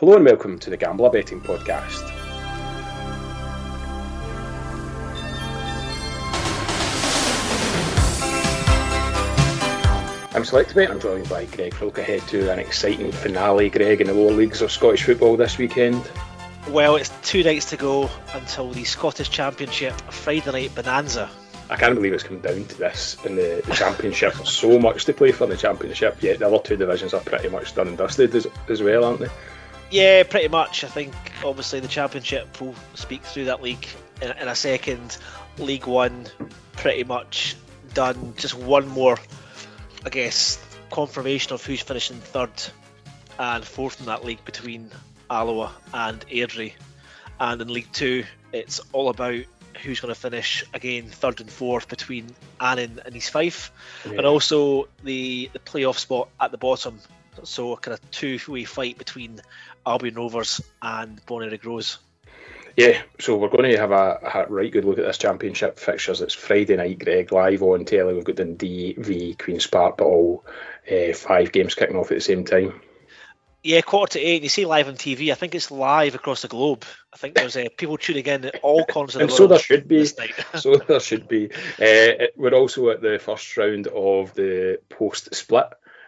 Hello and welcome to the Gambla Betting Podcast. I'm SelectBet. I'm joined by Greg. Look ahead to an exciting finale, Greg, in the lower leagues of Scottish football this weekend. Well, it's two nights to go until the Scottish Championship Friday night bonanza. I can't believe it's come down to this in the, the Championship. There's so much to play for in the Championship, yet the other two divisions are pretty much done and dusted as, as well, aren't they? Yeah, pretty much. I think obviously the Championship will speak through that league in, in a second. League One, pretty much done. Just one more, I guess, confirmation of who's finishing third and fourth in that league between Alloa and Airdrie. And in League Two, it's all about who's going to finish again third and fourth between Annan and East Fife, yeah. and also the the playoff spot at the bottom. So a kind of two-way fight between Albion Rovers and Bonnyrigg Rose. Yeah, so we're going to have a, a, right good look at this championship fixtures. It's Friday night, Greg, live on telly. We've got Dundee v Queen's Park, but all uh, five games kicking off at the same time. Yeah, quarter to eight. You see live on TV. I think it's live across the globe. I think there's uh, people tuning in at all corners of the world. so there should be. so there should be. Uh, we're also at the first round of the post split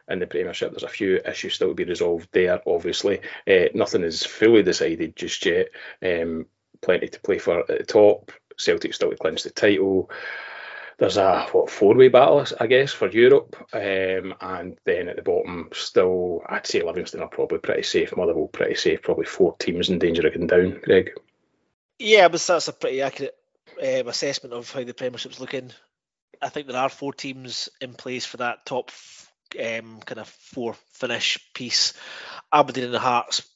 in the Premiership. There's a few issues still to be resolved there, obviously. Uh, nothing is fully decided just yet. Um, plenty to play for at the top. Celtic still to clinch the title. There's a what four way battle, I guess, for Europe, um, and then at the bottom, still, I'd say Livingston are probably pretty safe. Motherwell pretty safe. Probably four teams in danger of going down. Greg. Yeah, but that's a pretty accurate um, assessment of how the Premiership's looking. I think there are four teams in place for that top um, kind of four finish piece. Aberdeen and the Hearts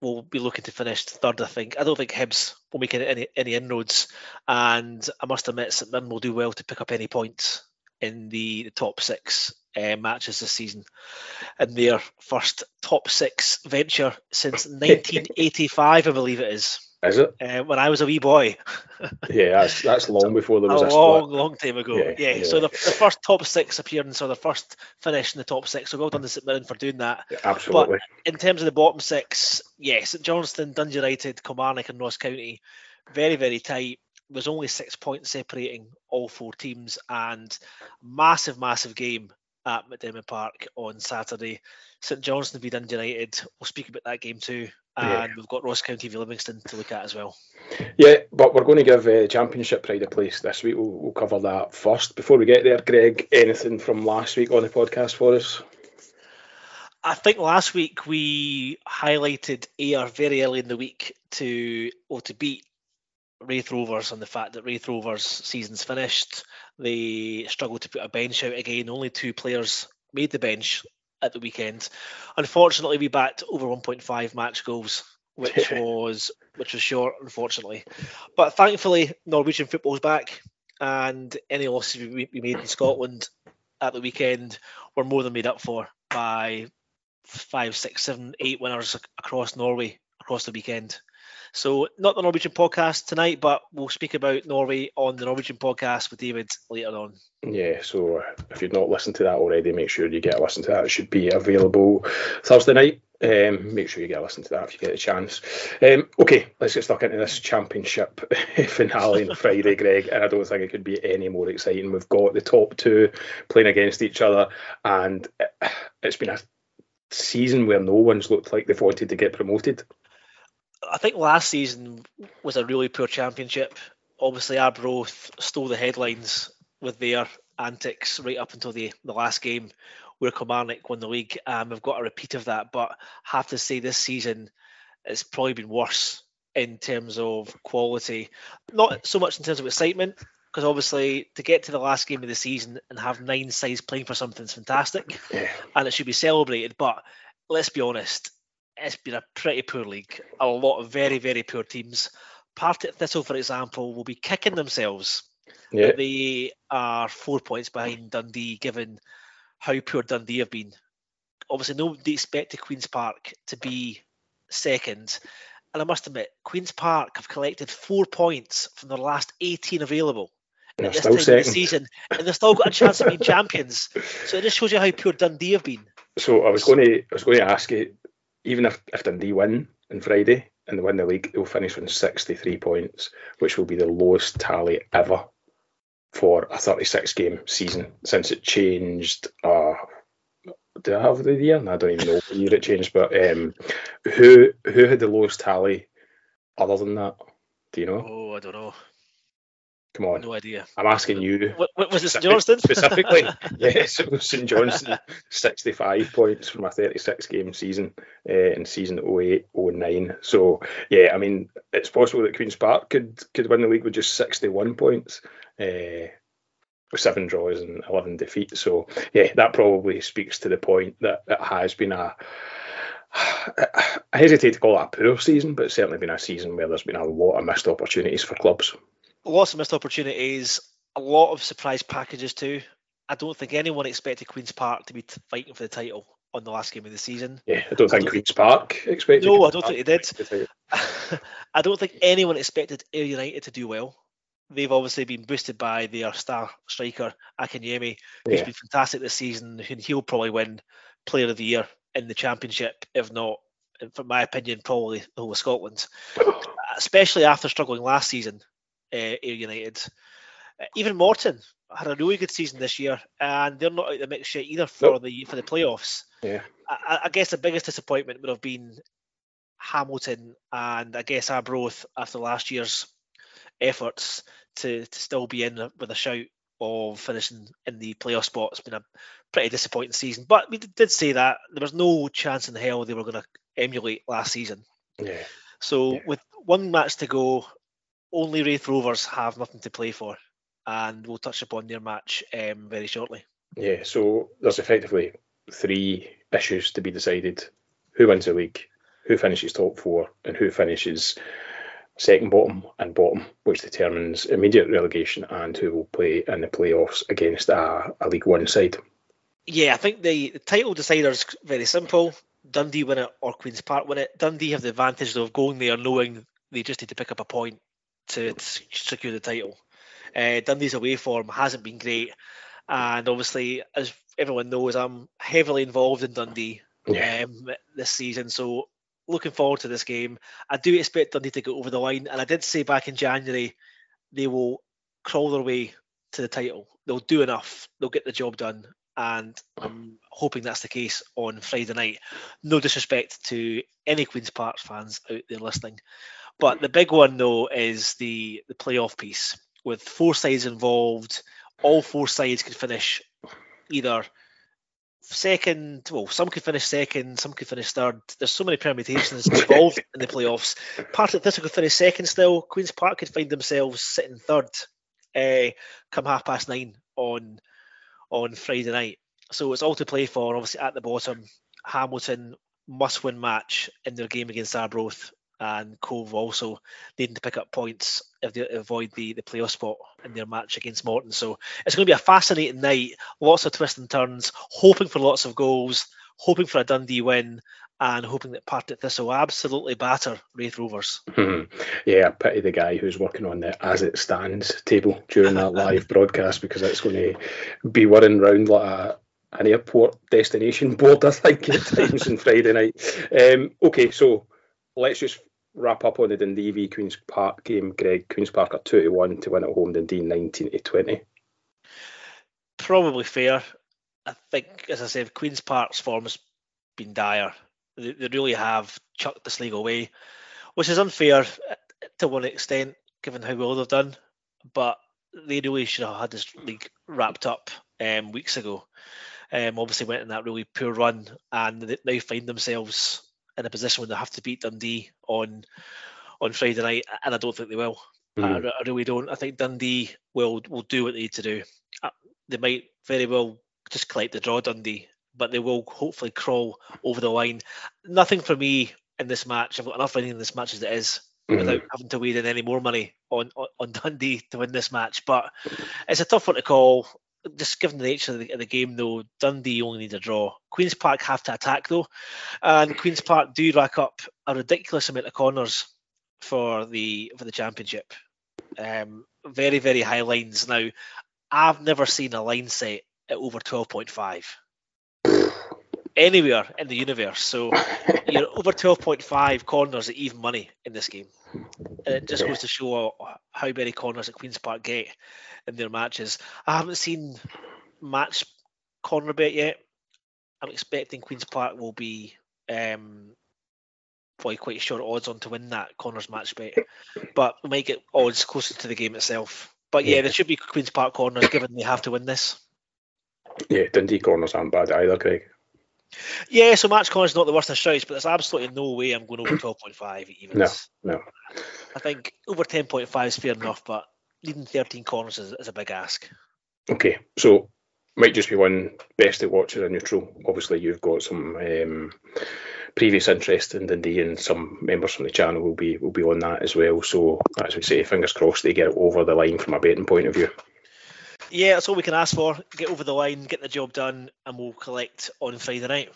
will be looking to finish third. I think. I don't think Hibs will make any any inroads, and I must admit St Mirren will do well to pick up any points in the, the top six uh, matches this season, in their first top six venture since 1985, I believe it is. Is it? Uh, when I was a wee boy. yeah, that's that's long before there was a, a long, split. long time ago. Yeah, yeah. yeah. so the, the, first top six appearance or the first finish in the top six. So well done to St Mirren for doing that. Yeah, absolutely. But in terms of the bottom six, yes, St Johnstone, Dundee United, Kilmarnock, and Ross County, very very tight. There's only six points separating all four teams, and massive, massive game at McDiarmid Park on Saturday. St Johnstone v Dundee United. We'll speak about that game too and yeah. we've got Ross County v Livingston to look at as well. Yeah, but we're going to give uh, Championship pride a place this week. We'll, we'll, cover that first. Before we get there, Greg, anything from last week on the podcast for us? I think last week we highlighted Ayr very early in the week to well, to beat Raith Rovers on the fact that Raith Rovers season's finished. They struggled to put a bench out again. Only two players made the bench at the weekend. Unfortunately, we backed over 1.5 match goals, which was which was short, unfortunately. But thankfully, Norwegian football's back, and any losses we, we made in Scotland at the weekend were more than made up for by five, six, seven, eight winners across Norway across the weekend. So, not the Norwegian podcast tonight, but we'll speak about Norway on the Norwegian podcast with David later on. Yeah, so if you've not listened to that already, make sure you get a listen to that. It should be available Thursday night. Um, make sure you get a listen to that if you get a chance. Um, okay, let's get stuck into this championship finale on Friday, Greg. And I don't think it could be any more exciting. We've got the top two playing against each other, and it's been a season where no one's looked like they've wanted to get promoted. I think last season was a really poor championship. Obviously, Arbroath stole the headlines with their antics right up until the, the last game where Kilmarnock won the league. Um, we've got a repeat of that, but I have to say this season it's probably been worse in terms of quality. Not so much in terms of excitement, because obviously to get to the last game of the season and have nine sides playing for something is fantastic, yeah. and it should be celebrated. But let's be honest, it's been a pretty poor league. A lot of very, very poor teams. Partick Thistle, for example, will be kicking themselves. Yeah. They are four points behind Dundee, given how poor Dundee have been. Obviously, nobody expected Queen's Park to be second. And I must admit, Queen's Park have collected four points from their last 18 available at this time second. of the season, and they've still got a chance of being champions. So it just shows you how poor Dundee have been. So I was going to, I was going to ask you, even if, if Dundee win on Friday and they win the league, they'll finish with 63 points, which will be the lowest tally ever for a 36 game season since it changed. Uh, do I have the year? I don't even know what year it changed, but um, who who had the lowest tally other than that? Do you know? Oh, I don't know. Come on. No idea. I'm asking you. What, what was it, St Johnstone? Specifically, yes, it was St Johnstone. 65 points from a 36 game season uh, in season 08 09. So, yeah, I mean, it's possible that Queen's Park could could win the league with just 61 points. Uh, with seven draws and 11 defeats. So, yeah, that probably speaks to the point that it has been a. I hesitate to call it a poor season, but it's certainly been a season where there's been a lot of missed opportunities for clubs lots of missed opportunities, a lot of surprise packages too. I don't think anyone expected Queen's Park to be fighting for the title on the last game of the season. Yeah, I don't think I don't Queen's Park expected. No, I don't think they did. I don't think anyone expected Ayr United to do well. They've obviously been boosted by their star striker Akinyemi, who's yeah. been fantastic this season. Who he'll probably win Player of the Year in the Championship, if not, in my opinion, probably the whole of Scotland. Especially after struggling last season uh, Ayr United. Uh, even Morton had a really good season this year, and they're not out of the mix yet either for nope. the for the playoffs. Yeah, I, I, guess the biggest disappointment would have been Hamilton and I guess Arbroath after last year's efforts to to still be in with a shout of finishing in the playoff spot. It's been a pretty disappointing season, but we did say that there was no chance in hell they were going to emulate last season. Yeah. So yeah. with one match to go, only Raith Rovers have nothing to play for, and we'll touch upon their match um, very shortly. Yeah, so there's effectively three issues to be decided: who wins the league, who finishes top four, and who finishes second bottom and bottom, which determines immediate relegation and who will play in the playoffs against a, a League One side. Yeah, I think the, the title decider is very simple. Dundee win it or Queen's Park win it. Dundee have the advantage of going there knowing they just need to pick up a point to, to secure the title. Uh, Dundee's away form hasn't been great, and obviously, as everyone knows, I'm heavily involved in Dundee yeah. um, this season. So looking forward to this game. I do expect Dundee to go over the line, and I did say back in January they will crawl their way to the title. They'll do enough. They'll get the job done, and I'm hoping that's the case on Friday night. No disrespect to any Queens Park fans out there listening, but the big one though is the the playoff piece with four sides involved. All four sides could finish either second. Well, some could finish second, some could finish third. There's so many permutations involved in the playoffs. Partick Thistle could finish second still. Queens Park could find themselves sitting third, uh, come half past nine on on Friday night. So it's all to play for. Obviously, at the bottom, Hamilton must win match in their game against Arbroath and Cove also needing to pick up points if they avoid the, the playoff spot in their match against Morton. So it's going to be a fascinating night, lots of twists and turns, hoping for lots of goals, hoping for a Dundee win, and hoping that Partick Thistle absolutely batter Raith Rovers. Mm-hmm. Yeah, pity the guy who's working on the as it stands table during that live broadcast because it's going to be running round like a an airport destination board, I think, at times on Friday night. Um, okay, so let's just wrap up on it in the Dundee v Queen's Park game, Greg. Queen's Park are 2 to 1 to win at home, Dundee 19 to 20. Probably fair. I think, as I said, Queen's Park's form has been dire. They, they really have chucked this league away, which is unfair to one extent, given how well they've done. But they really should have had this league wrapped up um, weeks ago. Um, obviously, went in that really poor run, and they find themselves in a position when they have to beat Dundee on on Friday night, and I don't think they will. Mm. I, I, really don't. I think Dundee will will do what they need to do. Uh, they might very well just collect the draw Dundee, but they will hopefully crawl over the line. Nothing for me in this match. I've got enough winning in this match as it is. Mm-hmm. Without having to wade in any more money on, on, on Dundee to win this match, but it's a tough one to call just given the nature of the, of the, game, though, Dundee only need a draw. Queens Park have to attack though, and Queens Park do rack up a ridiculous amount of corners for the for the championship. Um, very very high lines. Now, I've never seen a line set at over twelve point five. Anywhere in the universe. So you're over 12.5 corners at even money in this game. And it just goes to show how many corners at Queen's Park get in their matches. I haven't seen match corner bet yet. I'm expecting Queen's Park will be um, probably quite short odds on to win that corners match bet, but we might get odds closer to the game itself. But yeah, yeah. there should be Queen's Park corners given they have to win this. Yeah, Dundee corners aren't bad either, Craig. Yeah, so match is not the worst of strikes, but there's absolutely no way I'm going over 12.5 even. No, no. I think over 10.5 is fair enough, but needing 13 corners is, is a big ask. Okay, so might just be one best to watch as a neutral. Obviously, you've got some um, previous interest in Dundee, and some members from the channel will be will be on that as well. So, as we say, fingers crossed they get it over the line from a betting point of view. Yeah, that's all we can ask for. Get over the line, get the job done, and we'll collect on Friday night.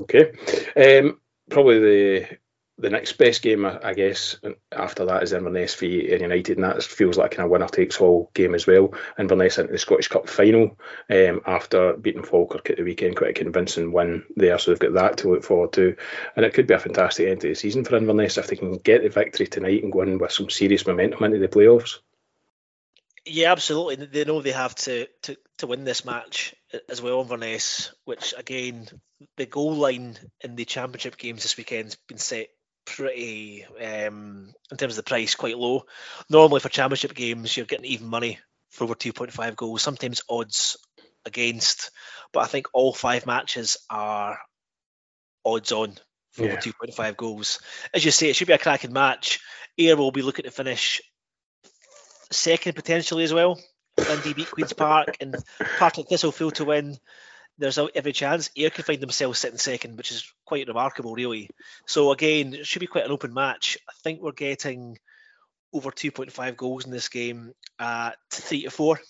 Okay. Um, probably the the next best game, I, guess, after that is Inverness v United, and that feels like a kind of winner takes all game as well. Inverness into the Scottish Cup final um, after beating Falkirk at the weekend, quite a convincing win there, so they've got that to look forward to. And it could be a fantastic end to the season for Inverness if they can get the victory tonight and go in with some serious momentum into the playoffs. Yeah, absolutely. They know they have to, to, to win this match as well, Inverness, which again, the goal line in the championship games this weekend's been set pretty, um, in terms of the price, quite low. Normally for championship games, you're getting even money for over 2.5 goals, sometimes odds against, but I think all five matches are odds on for yeah. over 2.5 goals. As you say, it should be a cracking match. Ayr will be looking to finish second potentially as well. Dundee beat Queen's Park and Partick Thistle failed to win. There's every chance Ayr could find themselves sitting second, which is quite remarkable, really. So again, it should be quite an open match. I think we're getting over 2.5 goals in this game at three to four.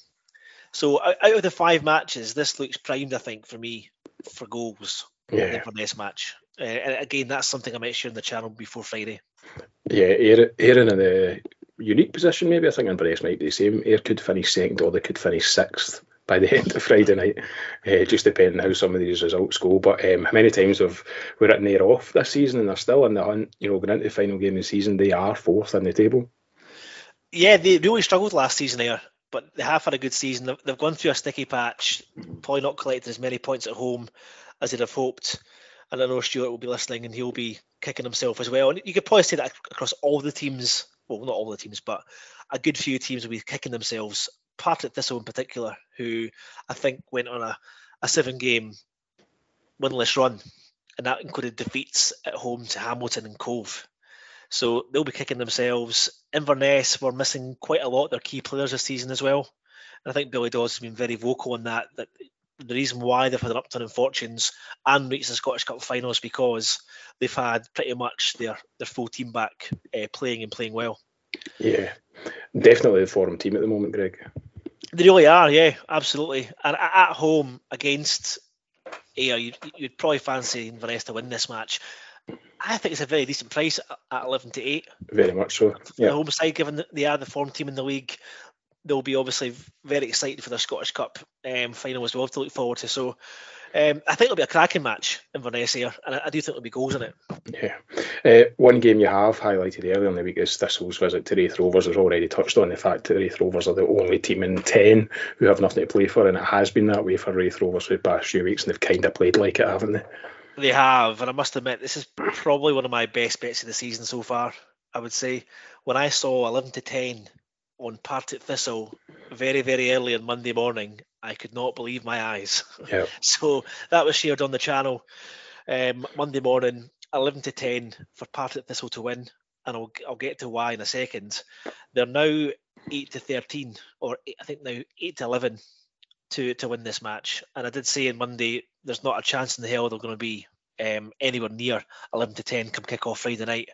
So out of the five matches, this looks primed, I think, for me for goals yeah. for this match. Uh, and again, that's something I might share on the channel before Friday. Yeah, Aaron and the unique position, maybe. I think Inverness might be the same. Ayr could finish second or they could finish sixth by the end of Friday night, uh, just depending how some of these results go. But um, how many times have we written Ayr off this season and they're still in the hunt? You know, going into the final game of the season, they are fourth in the table. Yeah, they really struggled last season there, but they have had a good season. They've gone through a sticky patch, probably not collected as many points at home as they'd have hoped. And I know Stuart will be listening and he'll be kicking himself as well. And you could probably say that across all the teams well, not all the teams, but a good few teams will be kicking themselves. Partick Thistle in particular, who I think went on a, a seven game winless run, and that included defeats at home to Hamilton and Cove. So they'll be kicking themselves. Inverness were missing quite a lot of their key players this season as well. And I think Billy Dodds has been very vocal on that, that the reason why they've had an upturn in fortunes and reached the Scottish Cup final is because they've had pretty much their, their full team back uh, playing and playing well. Yeah, definitely the form team at the moment, Greg. They really are, yeah, absolutely. And at home against Ayr, you'd, you'd probably fancy Inverness to win this match. I think it's a very decent price at 11 to 8. Very much so. Yeah. The home side, given they are the form team in the league, they'll be obviously very excited for the Scottish Cup um, final as well to look forward to. So um, I think it'll be a cracking match in Inverness here, and I, I, do think there'll be goals in it. Yeah. Uh, one game you have highlighted earlier in the week is Thistle's visit to Raith Rovers. Has already touched on the fact that Raith Rovers are the only team in 10 who have nothing to play for, and it has been that way for Raith Rovers for the past few weeks, and they've kind of played like it, haven't they? They have, and I must admit, this is probably one of my best bets of the season so far. I would say when I saw 11 to 10 on Partick Thistle very, very early on Monday morning. I could not believe my eyes. Yeah. so that was shared on the channel um, Monday morning, 11 to 10 for Partick Thistle to win. And I'll, I'll get to why in a second. They're now 8 to 13, or eight, I think now 8 to 11 to, to win this match. And I did say on Monday, there's not a chance in the hell they're going to be um, anywhere near 11 to 10 come kick off Friday night.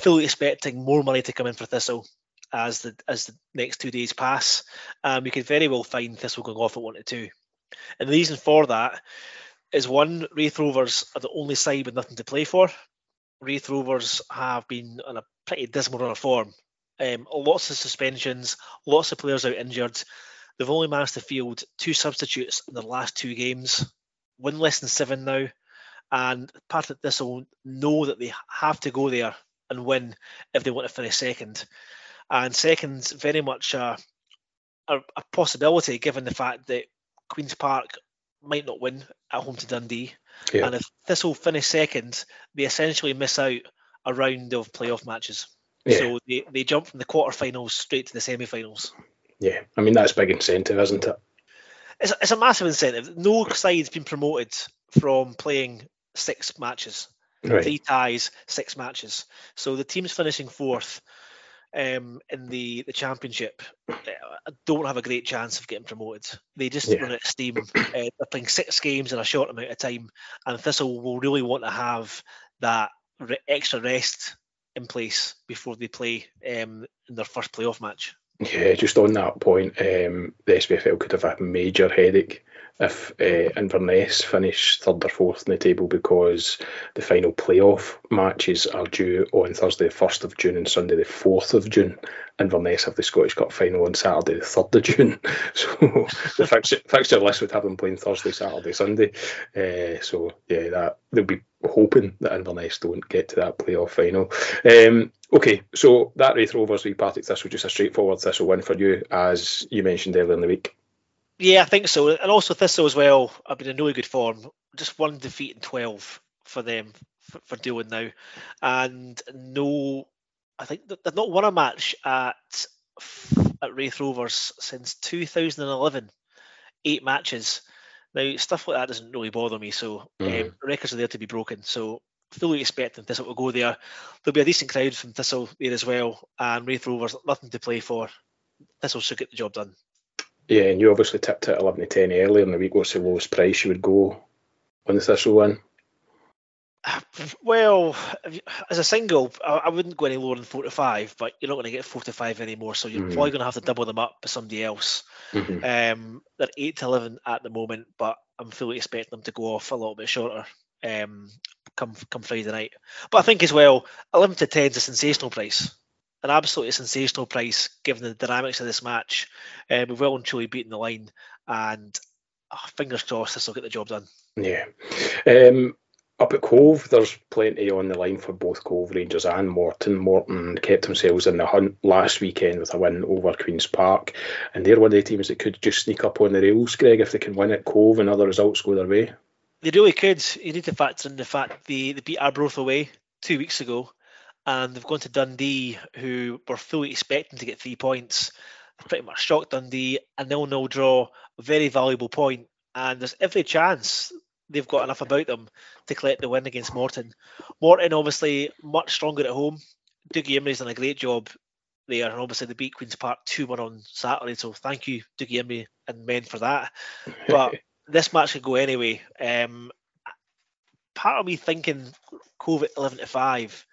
Fully expecting more money to come in for Thistle as the as the next two days pass. Um, we could very well find Thistle going off at one to two. And the reason for that is one, Raith Rovers are the only side with nothing to play for. Raith Rovers have been on a pretty dismal run of form. Um, lots of suspensions, lots of players out injured. They've only managed to field two substitutes in the last two games, win less than seven now, and Partick Thistle will know that they have to go there and win if they want to finish second. And second's very much a, a, a possibility given the fact that Queen's Park might not win at home to Dundee. Yeah. And if Thistle finish second, they essentially miss out a round of playoff matches. Yeah. So they, they jump from the quarterfinals straight to the semi-finals. Yeah, I mean that's big incentive, isn't it? It's, it's a massive incentive. No side's been promoted from playing six matches, right. three ties, six matches. So the teams finishing fourth um, in the the championship uh, don't have a great chance of getting promoted. They just yeah. run out of steam. Uh, they're playing six games in a short amount of time, and Thistle will really want to have that re- extra rest in place before they play um, in their first playoff match. Yeah, just on that point, um, the SPFL could have a major headache if uh, Inverness finish third or fourth in the table because the final playoff matches are due on Thursday, the 1st of June, and Sunday, the 4th of June. Inverness have the Scottish Cup final on Saturday, the 3rd of June. So the fixture, fixture list would have them playing Thursday, Saturday, Sunday. Uh, so, yeah, that they'll be hoping that Inverness don't get to that playoff final. Um, okay, so that Raith Rovers v Partick Thistle, just a straightforward Thistle win for you, as you mentioned earlier in the week. Yeah, I think so. And also Thistle as well have been in really good form. Just one defeat in 12 for them for, for doing now. And no, I think they've not won a match at, at Raith Rovers since 2011. Eight matches. Now, stuff like that doesn't really bother me. So mm. um, records are there to be broken. So fully expecting Thistle will go there. There'll be a decent crowd from Thistle there as well. And Raith Rovers, nothing to play for. Thistle should get the job done. Yeah, and you obviously tipped it 11 to 10 earlier in the week. What's the lowest price you would go on the Thistle one? Well, as a single, I wouldn't go any lower than four to five, but you're not going to get four to five anymore, so you're mm-hmm. probably going to have to double them up with somebody else. Mm-hmm. Um, they're eight to eleven at the moment, but I'm fully expecting them to go off a little bit shorter um, come come Friday night. But I think as well, eleven to ten is a sensational price an absolutely sensational price given the dynamics of this match. Um, we've well and truly beaten the line, and oh, fingers crossed this will get the job done. Yeah. Um, up at Cove, there's plenty on the line for both Cove Rangers and Morton. Morton kept themselves in the hunt last weekend with a win over Queen's Park, and they're one of the teams that could just sneak up on the rails, Greg, if they can win at Cove and other results go their way. They really could. You need to factor in the fact they, they beat Arbroath away two weeks ago and they've gone to Dundee, who were fully expecting to get three points. pretty much shocked Dundee, a nil-nil draw, a very valuable point, and there's every chance they've got enough about them to collect the win against Morton. Morton obviously much stronger at home. Dougie Imrie's done a great job there, and obviously they beat Queens Park 2-1 on Saturday, so thank you Dougie Imrie and men for that. But this match could go anyway. Um, part of me thinking Cove at 11 to 5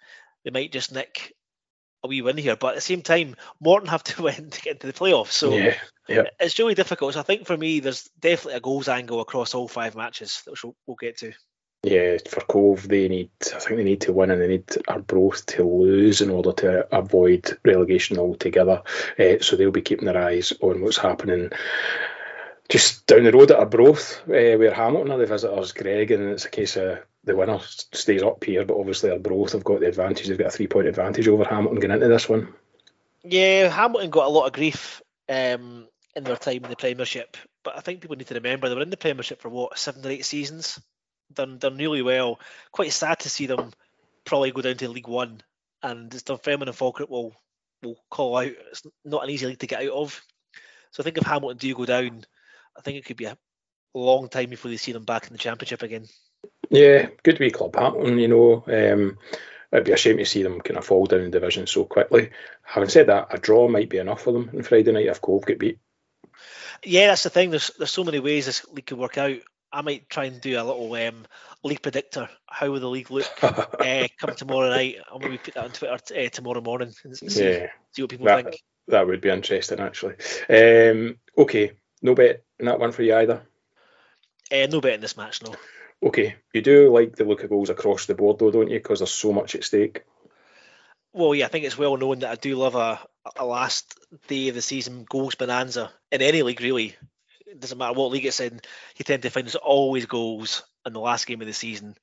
they might just nick a wee win here. But at the same time, Morton have to win to get into the playoffs. So yeah, yeah. it's really difficult. So I think for me, there's definitely a goals angle across all five matches, which we'll, we'll get to. Yeah, for Cove, they need. I think they need to win, and they need Arbroath to lose in order to avoid relegation altogether. Uh, so they'll be keeping their eyes on what's happening just down the road at Arbroath, uh, where Hamilton are the visitors, Greg, and it's a case of the winner stays up here, but obviously Arbroath have got the advantage. They've got a three point advantage over Hamilton going into this one. Yeah, Hamilton got a lot of grief um, in their time in the Premiership, but I think people need to remember they were in the Premiership for what seven or eight seasons, done done really well. Quite sad to see them probably go down to League One, and it's Dunfermline and Falkirk will will call out. It's not an easy league to get out of. So I think if Hamilton do go down, I think it could be a long time before they see them back in the Championship again. Yeah, good wee club Hamilton, you know. Um, it'd be a shame to see them kind of fall down in division so quickly. Having said that, a draw might be enough for them on Friday night if Cove get beat. Yeah, that's the thing. There's there's so many ways this league could work out. I might try and do a little um, league predictor. How will the league look uh, come tomorrow night? I'll maybe put that on Twitter t- uh, tomorrow morning and see, yeah, see what people that, think. That would be interesting, actually. Um, okay, no bet in that one for you either. Uh, no bet in this match, no. Okay, you do like the look of goals across the board, though, don't you? Because there's so much at stake. Well, yeah, I think it's well known that I do love a, a last day of the season goals bonanza in any league, really. It doesn't matter what league it's in, you tend to find there's always goals in the last game of the season.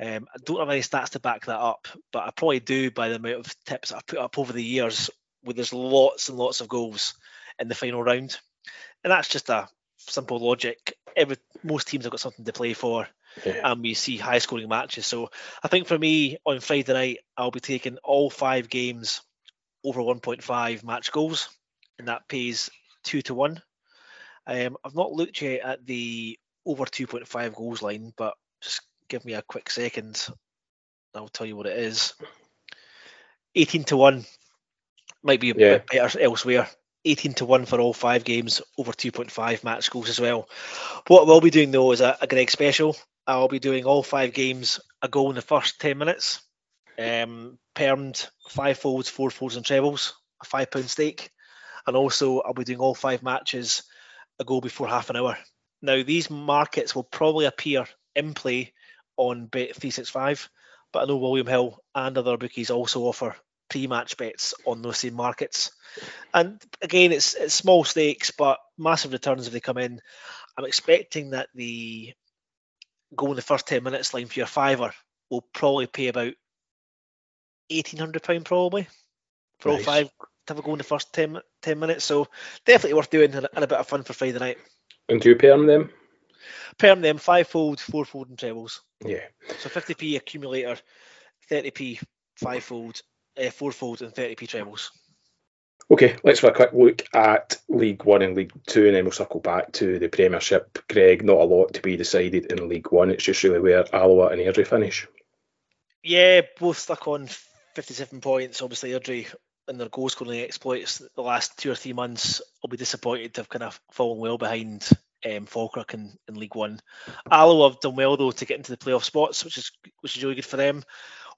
Um, I don't have any stats to back that up, but I probably do by the amount of tips I've put up over the years where there's lots and lots of goals in the final round. And that's just a simple logic. Every most teams have got something to play for, yeah. and we see high scoring matches. So I think for me on Friday night, I'll be taking all five games over 1.5 match goals, and that pays two to one. Um, I've not looked yet at the over 2.5 goals line, but just give me a quick second. I'll tell you what it is. 18 to 1 might be a yeah. bit better elsewhere. 18 to 1 for all five games, over 2.5 match goals as well. What we'll be doing though is a, a Greg special. I'll be doing all five games, a goal in the first 10 minutes, um, permed five folds, four folds, and trebles, a five pound stake. And also, I'll be doing all five matches, a goal before half an hour. Now, these markets will probably appear in play on Bet365, but I know William Hill and other bookies also offer pre-match bets on those same markets. And again, it's it's small stakes, but massive returns if they come in. I'm expecting that the goal in the first 10 minutes line for your fiver will probably pay about £1,800 probably for nice. all five to have a go in the first 10, 10 minutes. So definitely worth doing and a, bit of fun for Friday night. And do you perm them? Perm them five-fold, four-fold and trebles. Yeah. So 50p accumulator, 30p five-fold, uh, four-fold and 30p trebles. Okay, let's have a quick look at League One and League Two, and then we'll circle back to the Premiership. Greg, not a lot to be decided in League One. It's just really where Alloa and Airdrie finish. Yeah, both stuck on 57 points. Obviously, Airdrie and their goal scoring exploits the last two or three months will be disappointed to have kind of fallen well behind um, Falkirk in, in League One. Alloa have done well though to get into the playoff spots, which is which is really good for them.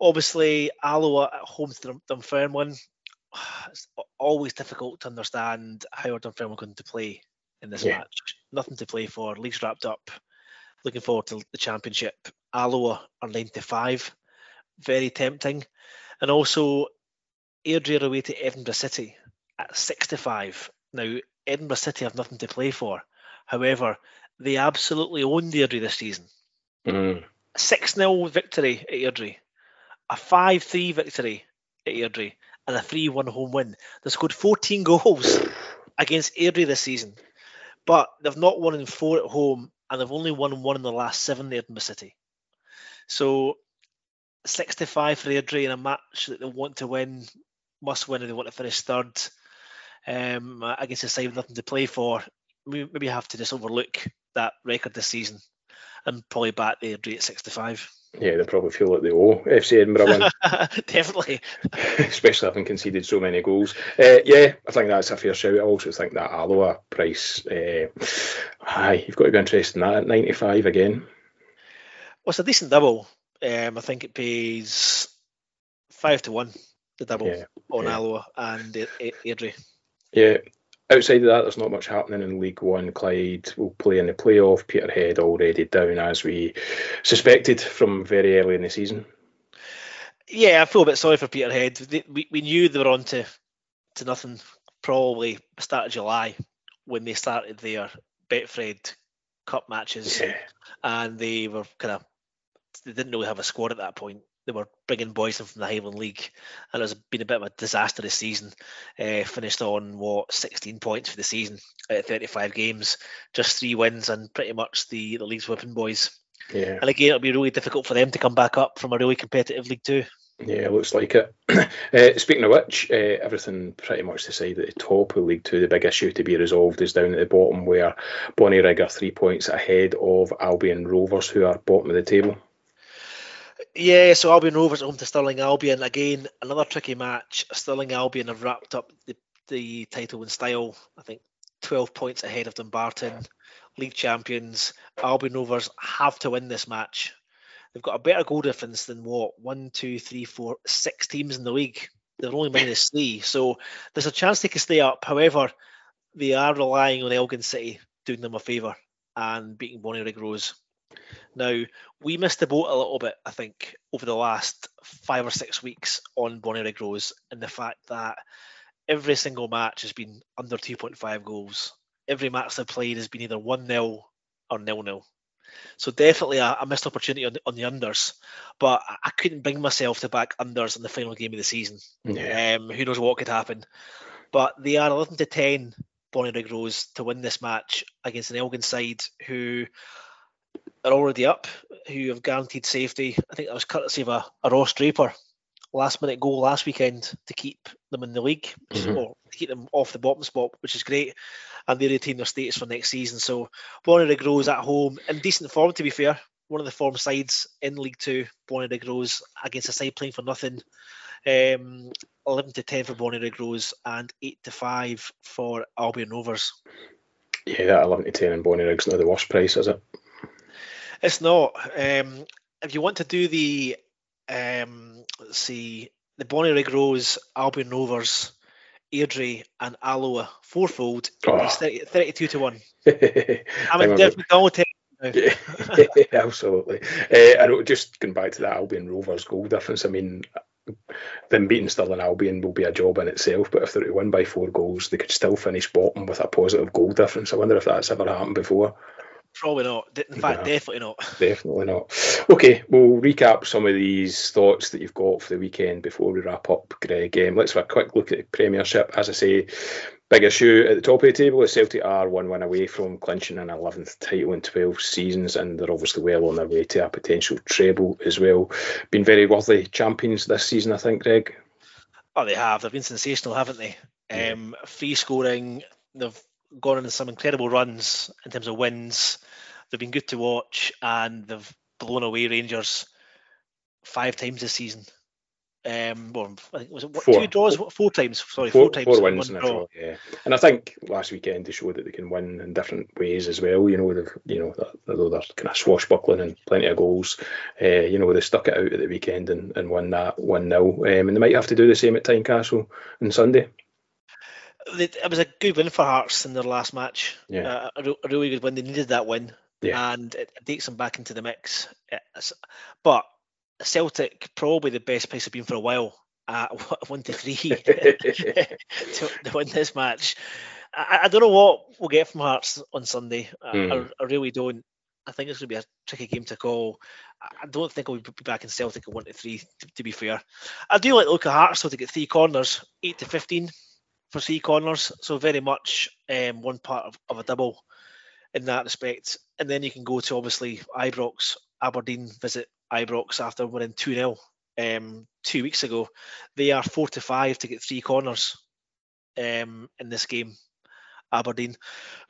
Obviously, Alloa at home to Dunfermline it's always difficult to understand how are Dunfermline are going to play in this yeah. match. Nothing to play for. League's wrapped up. Looking forward to the championship. Alloa are 95. Very tempting. And also, Airdrie are away to Edinburgh City at 65. Now, Edinburgh City have nothing to play for. However, they absolutely owned Airdrie this season. Mm. 6 0 victory at Airdrie, a 5 3 victory at Airdrie, and a 3 1 home win. They scored 14 goals against Airdrie this season, but they've not won in four at home and they've only won one in the last seven at Edinburgh City. So 65 for Airdrie in a match that they want to win, must win if they want to finish third um, against a side with nothing to play for. Maybe have to just overlook that record this season and probably back the Airdrie at 65. Yeah, they probably feel like they owe FC Edinburgh one. Definitely. Especially having conceded so many goals. Uh, yeah, I think that's a fair shout. I also think that Alloa price, uh, aye, you've got to be interested in that at 95 again. Well, it's a decent double. Um, I think it pays 5 to 1, the double yeah, on yeah. Alloa and Airdrie. Yeah, outside of that, there's not much happening in League One. Clyde will play in the playoff. Peterhead already down as we suspected from very early in the season. Yeah, I feel a bit sorry for Peterhead. We, we knew they were on to, to nothing probably start of July when they started their Betfred Cup matches, yeah. and they were kind of they didn't really have a squad at that point they were bringing boys in from the Highland League, and it's been a bit of a disastrous season. Uh, finished on what 16 points for the season at 35 games, just three wins, and pretty much the the league's whipping boys. Yeah. And again, it'll be really difficult for them to come back up from a really competitive League Two. Yeah, looks like it. uh, speaking of which, uh, everything pretty much decided at the top of League Two. The big issue to be resolved is down at the bottom, where Bonnyrigg are three points ahead of Albion Rovers, who are bottom of the table. Yeah, so Albion Rovers home to Stirling Albion. Again, another tricky match. Stirling Albion have wrapped up the, the title in style. I think 12 points ahead of Dumbarton. League champions. Albion Rovers have to win this match. They've got a better goal difference than what? One, two, three, four, six teams in the league. They're only minus three. So there's a chance they can stay up. However, they are relying on Elgin City doing them a favour and beating Bonnyrigg Rose. Now, we missed the boat a little bit, I think, over the last five or six weeks on Bonnyrigg Rose, and the fact that every single match has been under 2.5 goals. Every match they've played has been either 1 0 or 0 0. So definitely a, a missed opportunity on the, on the unders, but I couldn't bring myself to back unders in the final game of the season. Yeah. Um, who knows what could happen? But they are 11 to 10, Bonnyrigg Rose, to win this match against an Elgin side who are already up, who have guaranteed safety. I think that was courtesy of a, a Ross Draper last minute goal last weekend to keep them in the league mm-hmm. or keep them off the bottom spot, which is great. And they retain their status for next season. So Bonnyrigg Rose at home in decent form, to be fair. One of the form sides in League Two, Bonnyrigg Rose against a side playing for nothing. Um, 11 to 10 for Bonnyrigg Rose and 8 to 5 for Albion Rovers. Yeah, that 11 to 10 in Bonnyrigg's not the worst price, is it? It's not. Um, if you want to do the um, let's see, the Bonnyrigg Rose, Albion Rovers, Airdrie, and Alloa fourfold. Oh. 30, 32 to 1. I'm in different yeah, absolutely. Uh, I know, just going back to that Albion Rovers goal difference, I mean, them beating Stirling Albion will be a job in itself, but if they're to win by four goals, they could still finish bottom with a positive goal difference. I wonder if that's ever happened before. Probably not. In fact, definitely not. Definitely not. Okay, we'll recap some of these thoughts that you've got for the weekend before we wrap up, Greg. Um, let's have a quick look at the Premiership. As I say, big issue at the top of the table is Celtic are one win away from clinching an 11th title in 12 seasons, and they're obviously well on their way to a potential treble as well. Been very worthy champions this season, I think, Greg. Oh, they have. They've been sensational, haven't they? Um, free scoring. They've gone on some incredible runs in terms of wins. They've been good to watch, and they've blown away Rangers five times this season. Um, well, I think was it what, four. two draws, four times. Sorry, four, four times. Four wins in a draw. Yeah, and I think last weekend they showed that they can win in different ways as well. You know, they've you know although they're kind of swashbuckling and plenty of goals, uh, you know they stuck it out at the weekend and, and won that one 0 um, and they might have to do the same at Tynecastle on Sunday it was a good win for Hearts in their last match. Yeah, uh, a, a, really good win. They needed that win, yeah. and it, it takes them back into the mix. It's, but Celtic probably the best place they've been for a while at one to three to, to, win this match. I, I, don't know what we'll get from Hearts on Sunday. Mm. I, hmm. I, really don't. I think it's going to be a tricky game to call. I don't think we'll be back in Celtic at one to three. To, to be fair, I do like to look at Hearts so to get three corners, eight to fifteen for three corners. So very much um, one part of, of a double in that respect. And then you can go to obviously Ibrox, Aberdeen visit Ibrox after winning 2 0 um, two weeks ago. They are 4 to 5 to get three corners um, in this game. Aberdeen.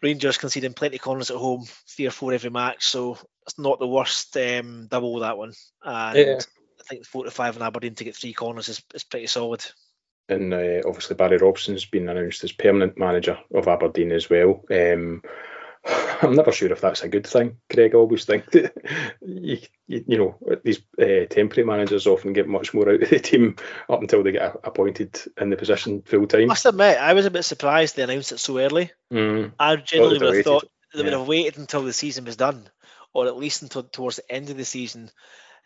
Rangers conceding plenty of corners at home, three or four every match, so it's not the worst um, double that one. And yeah. I think four to five in Aberdeen to get three corners is, is pretty solid and uh, obviously Barry Robson's been announced as permanent manager of Aberdeen as well. Um, I'm never sure if that's a good thing. Craig, I always think that you, you, you know these uh, temporary managers often get much more out of the team up until they get appointed in the position full time. I must admit, I was a bit surprised they announced it so early. Mm. I genuinely would have thought they would have waited until the season was done, or at least until towards the end of the season.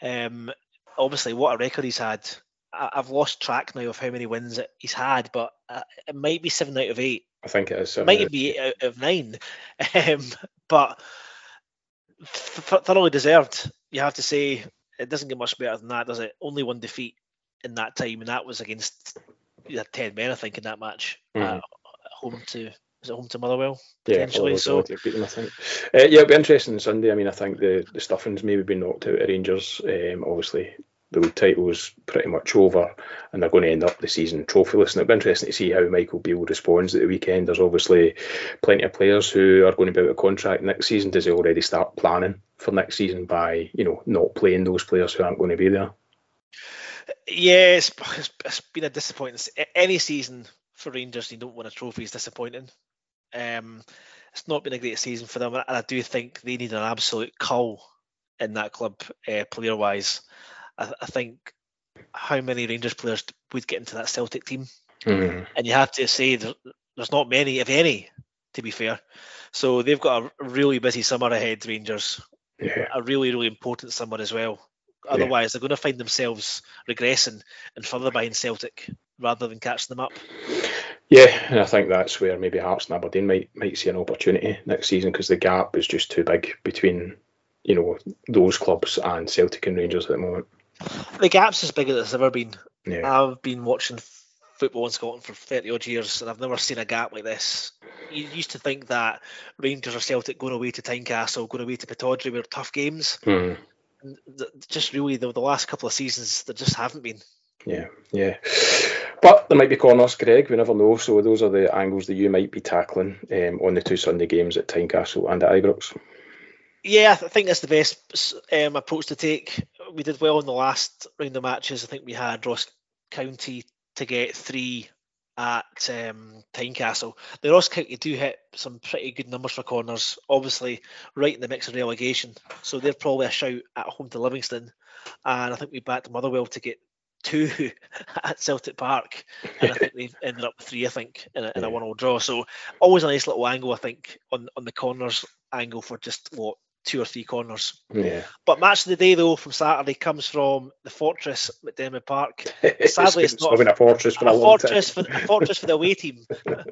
Um, obviously, what a record he's had I've lost track now of how many wins he's had, but uh, it might be seven out of eight. I think it is. It might be eight out of nine, um, but thoroughly deserved. You have to say it doesn't get much better than that, does it? Only one defeat in that time, and that was against ten men, I think, in that match. Mm. Uh, home to was it home to Motherwell potentially? Yeah, so I think. Uh, yeah, it'll be interesting Sunday. I mean, I think the the stuffing's maybe been knocked out of Rangers. Um, obviously, the league title is pretty much over and they're going to end up the season trophyless. And it'll be interesting to see how Michael Beale responds at the weekend. There's obviously plenty of players who are going to be out of contract next season. Does he already start planning for next season by, you know, not playing those players who aren't going to be there? Yeah, it's, it's been a disappointing any season for Rangers. You don't win a trophy is disappointing. Um, it's not been a great season for them, and I do think they need an absolute cull in that club, uh, player wise. I, I think how many Rangers players would get into that Celtic team, mm. and you have to say there's not many, if any, to be fair. So they've got a really busy summer ahead, Rangers. Yeah. A really, really important summer as well. Otherwise, yeah. they're going to find themselves regressing and further behind Celtic rather than catching them up. Yeah, and I think that's where maybe Hearts and Aberdeen might might see an opportunity next season because the gap is just too big between you know those clubs and Celtic and Rangers at the moment. The gap's as big as it's ever been. Yeah. I've been watching football in Scotland for 30 odd years and I've never seen a gap like this. You used to think that Rangers or Celtic going away to Tynecastle, going away to Pittodrie were tough games. Th- just really, the, the last couple of seasons, there just haven't been. Yeah, yeah. But there might be corners, Greg. We never know. So those are the angles that you might be tackling um, on the two Sunday games at Tynecastle and at Ibrox. Yeah, I think that's the best um, approach to take. We did well in the last round of matches. I think we had Ross County to get three at um, Tynecastle. The Ross County do hit some pretty good numbers for corners, obviously right in the mix of relegation. So they're probably a shout at home to Livingston. And I think we backed Motherwell to get two at Celtic Park, and I think they ended up with three. I think in a, in a one-all draw. So always a nice little angle. I think on on the corners angle for just what two or three corners. Yeah. But match of the day though from Saturday comes from the Fortress at Denman Park. Sadly, it's not been a fortress for a, a fortress for a fortress for the away team. um,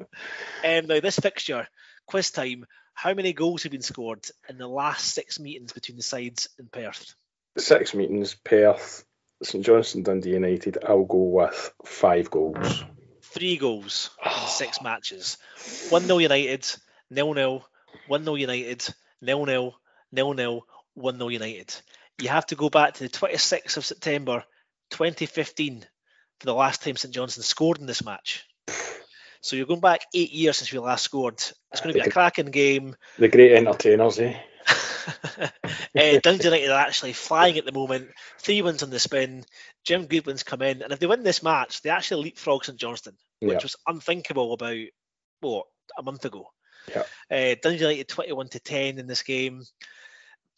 now this fixture, quiz time. How many goals have been scored in the last six meetings between the sides in Perth? Six meetings, Perth, St Johnstone, Dundee United. I'll go with five goals. Three goals in six matches. One 0 United, nil nil. One 0 United, nil nil, nil nil. One 0 United. You have to go back to the 26th of September, 2015, for the last time St Johnstone scored in this match. So you're going back eight years since we last scored. It's going to be a cracking game. The great entertainers, eh? uh, Dundee United are actually flying at the moment. Three wins on the spin. Jim Goodwin's come in, and if they win this match, they actually leapfrog St Johnstone, which Yeah. was unthinkable about what a month ago. Yeah. Uh, Dundee United 21 to 10 in this game.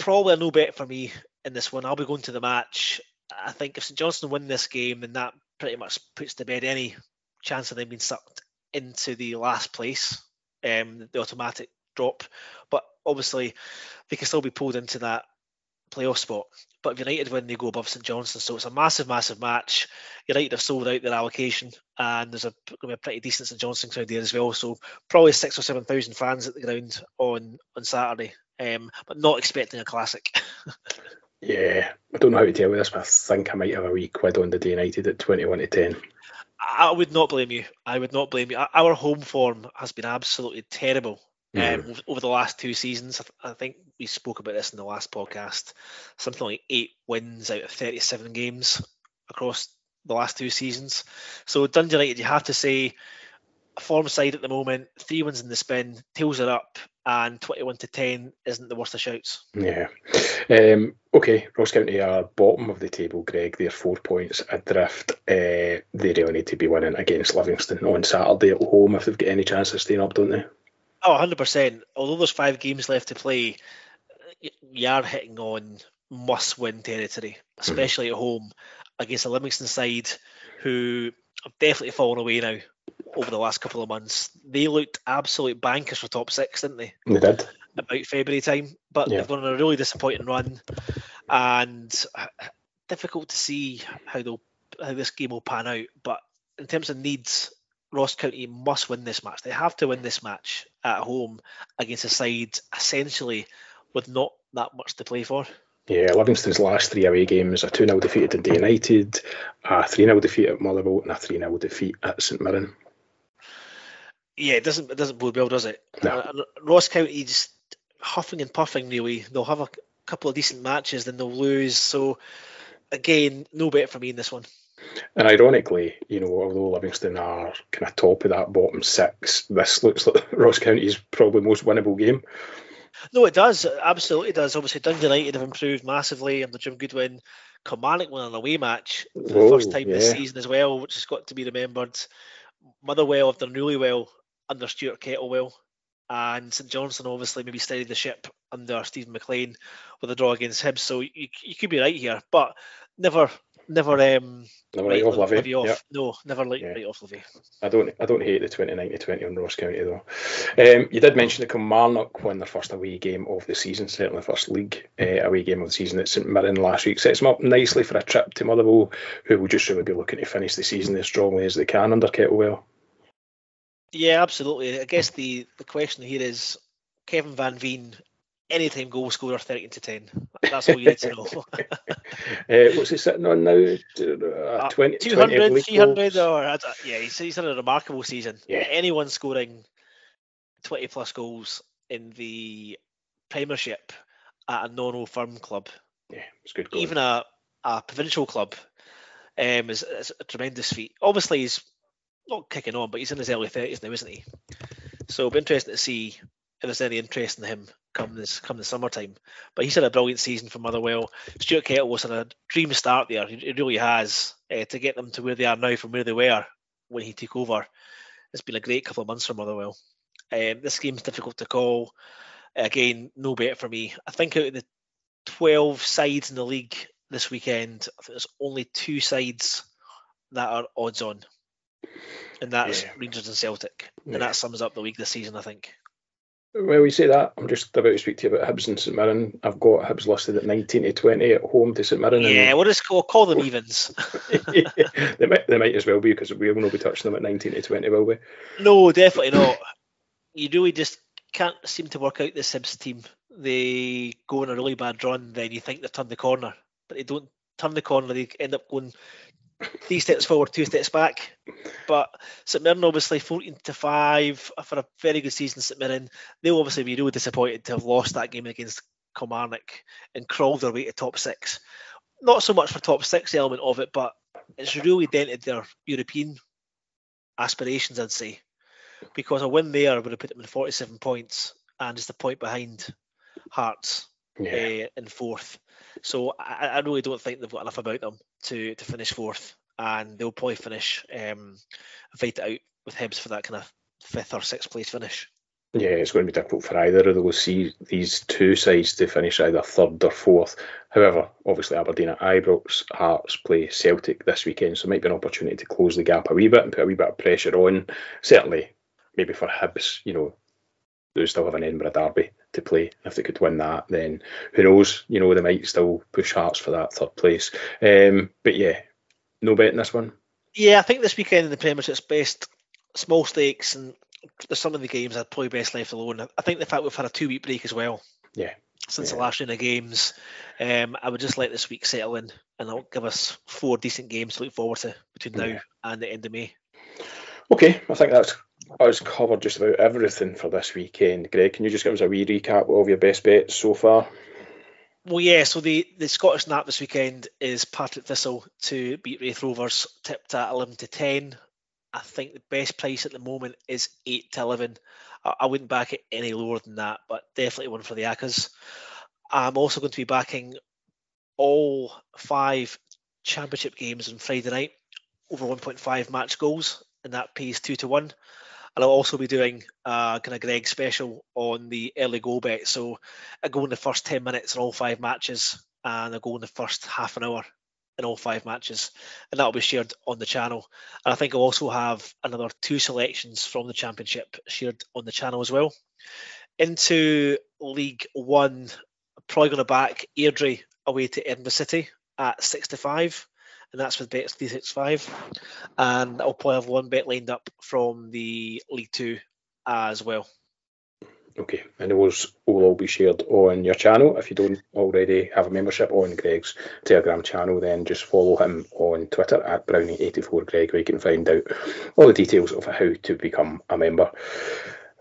Probably a no bet for me in this one. I'll be going to the match. I think if St Johnstone win this game, then that pretty much puts to bed any chance of them being sucked into the last place, um, the automatic drop. But obviously, they can still be pulled into that playoff spot. But United win, they go above St Johnstone. So it's a massive, massive match. United have sold out their allocation, and there's a, going to be a pretty decent St Johnstone crowd there as well. So probably six or seven thousand fans at the ground on on Saturday. Um, but not expecting a classic. Yeah. I don't know how to deal with this, but I think I might have a wee quid on Dundee United at 21 to 10. I would not blame you. I would not blame you. Our home form has been absolutely terrible um, Mhm. over the last two seasons. I, th- I think we spoke about this in the last podcast. Something like eight wins out of 37 games across the last two seasons. So Dundee United, you have to say, form side at the moment, three wins in the spin, tails are up, and 21 to 10 isn't the worst of shouts. Yeah. Um, okay, Ross County are bottom of the table, Greg. They're four points adrift. Uh, they really need to be winning against Livingston on Saturday at home if they've got any chance of staying up, don't they? Oh, 100%. Although there's five games left to play, you are hitting on must win territory, especially at home against a Livingston side who have definitely fallen away now over the last couple of months. They looked absolute bankers for top six, didn't they? They did. About February time, but Yeah. they've gone on a really disappointing run, and difficult to see how they'll how this game will pan out. But in terms of needs, Ross County must win this match. They have to win this match at home against a side essentially with not that much to play for. Yeah, Livingston's last three away games a 2 0 defeat at Dundee United, a 3 0 defeat at Motherwell, and a 3 0 defeat at St Mirren. Yeah, it doesn't it doesn't bode well, does it? No. Uh, Ross County just huffing and puffing really. They'll have a couple of decent matches, then they'll lose. So again, no bet for me in this one. And ironically, you know, although Livingston are kind of top of that bottom six, this looks like Ross County's probably most winnable game. No, it does. It absolutely does. Obviously, Dundee United have improved massively under Jim Goodwin. Kilmarnock won an away match for the Whoa, first time this season as well, which has got to be remembered. Motherwell have done really well under Stuart Kettlewell. And St Johnstone obviously maybe steadied the ship under Steven MacLean with a draw against Hibs. So you, you could be right here, but never, never um, Never right off Livy. Livy off. Yeah. No, never like Yeah. right off Livy. I don't I don't hate the 29 to 20 on Ross County though. Um, you did mention that Kilmarnock won their first away game of the season, certainly first league uh, away game of the season at St Mirren last week. Sets them up nicely for a trip to Motherwell, who will just really be looking to finish the season as strongly as they can under Kettlewell. Yeah, absolutely. I guess the, the question here is Kevin Van Veen, anytime goal scorer 13 to 10. That's all you need to know. uh, what's he sitting on now? Uh, 20, 200, 20 300, or yeah, he's, he's had a remarkable season. Yeah. Anyone scoring 20 plus goals in the Premiership at a non firm club, yeah, it's good. Going. Even a, a provincial club um, is, is a tremendous feat. Obviously, he's not kicking on, but he's in his early 30s now, isn't he? So it'll be interesting to see if there's any interest in him come this come the summertime. But he's had a brilliant season for Motherwell. Stuart Kettle was had a dream start there. He really has uh, to get them to where they are now from where they were when he took over. It's been a great couple of months for Motherwell. Um, this game's difficult to call. Again, no bet for me. I think out of the 12 sides in the league this weekend, I think there's only two sides that are odds on, and that's yeah. Rangers and Celtic, yeah. and that sums up the league this season, I think. Well, we say that. I'm just about to speak to you about Hibs and St Mirren. I've got Hibs listed at 19 to 20 at home to St Mirren. Yeah, we'll just call, call them evens. they, might, they might as well be because we will not be touching them at 19 to 20, will we? No, definitely not. You really just can't seem to work out the Hibs team. They go on a really bad run, then you think they've turned the corner, but they don't turn the corner. They end up going three steps forward, two steps back. But St Mirren obviously 14 to 5 for a very good season. St Mirren, they'll obviously be really disappointed to have lost that game against Kilmarnock and crawled their way to top six. Not so much for top six element of it, but it's really dented their European aspirations, I'd say. Because a win there would have put them in 47 points and just a point behind Hearts yeah. uh, in fourth. So I, I, really don't think they've got enough about them to to finish fourth, and they'll probably finish um, fight it out with Hibs for that kind of fifth or sixth place finish. Yeah, it's going to be difficult for either of those see these two sides to finish either third or fourth. However, obviously Aberdeen at Ibrox, Hearts play Celtic this weekend, so it might be an opportunity to close the gap a wee bit and put a wee bit of pressure on. Certainly, maybe for Hibs, you know, they still have an Edinburgh derby to play. If they could win that, then who knows? You know, they might still push Hearts for that third place. Um, but yeah, no bet in this one. Yeah, I think this weekend in the Premiership's best small stakes and some of the games I'd probably best left alone. I think the fact we've had a two week break as well. Yeah. Since yeah. the last round of games, um, I would just let this week settle in and I'll give us four decent games to look forward to between now yeah. and the end of May. Okay, I think that's us covered just about everything for this weekend. Greg, can you just give us a wee recap of your best bets so far? Well, yeah. So the, the Scottish Nap this weekend is Partick Thistle to beat Raith Rovers, tipped at eleven to ten. I think the best price at the moment is eight to eleven. I, I wouldn't back it any lower than that, but definitely one for the Accas. I'm also going to be backing all five championship games on Friday night over 1.5 match goals, and that pays two to one and I'll also be doing uh, kind of Greg special on the early goal bet. So I go in the first 10 minutes in all five matches, and I go in the first half an hour in all five matches, and that'll be shared on the channel. And I think I'll also have another two selections from the championship shared on the channel as well. Into League One, probably going to back Airdrie away to Edinburgh City at 65 and that's with bets 365. And I'll probably have one bet lined up from the League Two as well. Okay, and those will all be shared on your channel. If you don't already have a membership on Greg's Telegram channel, then just follow him on Twitter at Brownie84Greg, where you can find out all the details of how to become a member.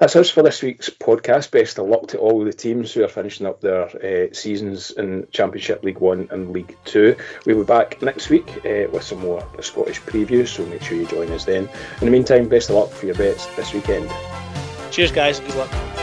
That's us for this week's podcast. Best of luck to all the teams who are finishing up their uh, seasons in Championship League One and League Two. We'll be back next week uh, with some more Scottish previews, so make sure you join us then. In the meantime, best of luck for your bets this weekend. Cheers, guys, good luck.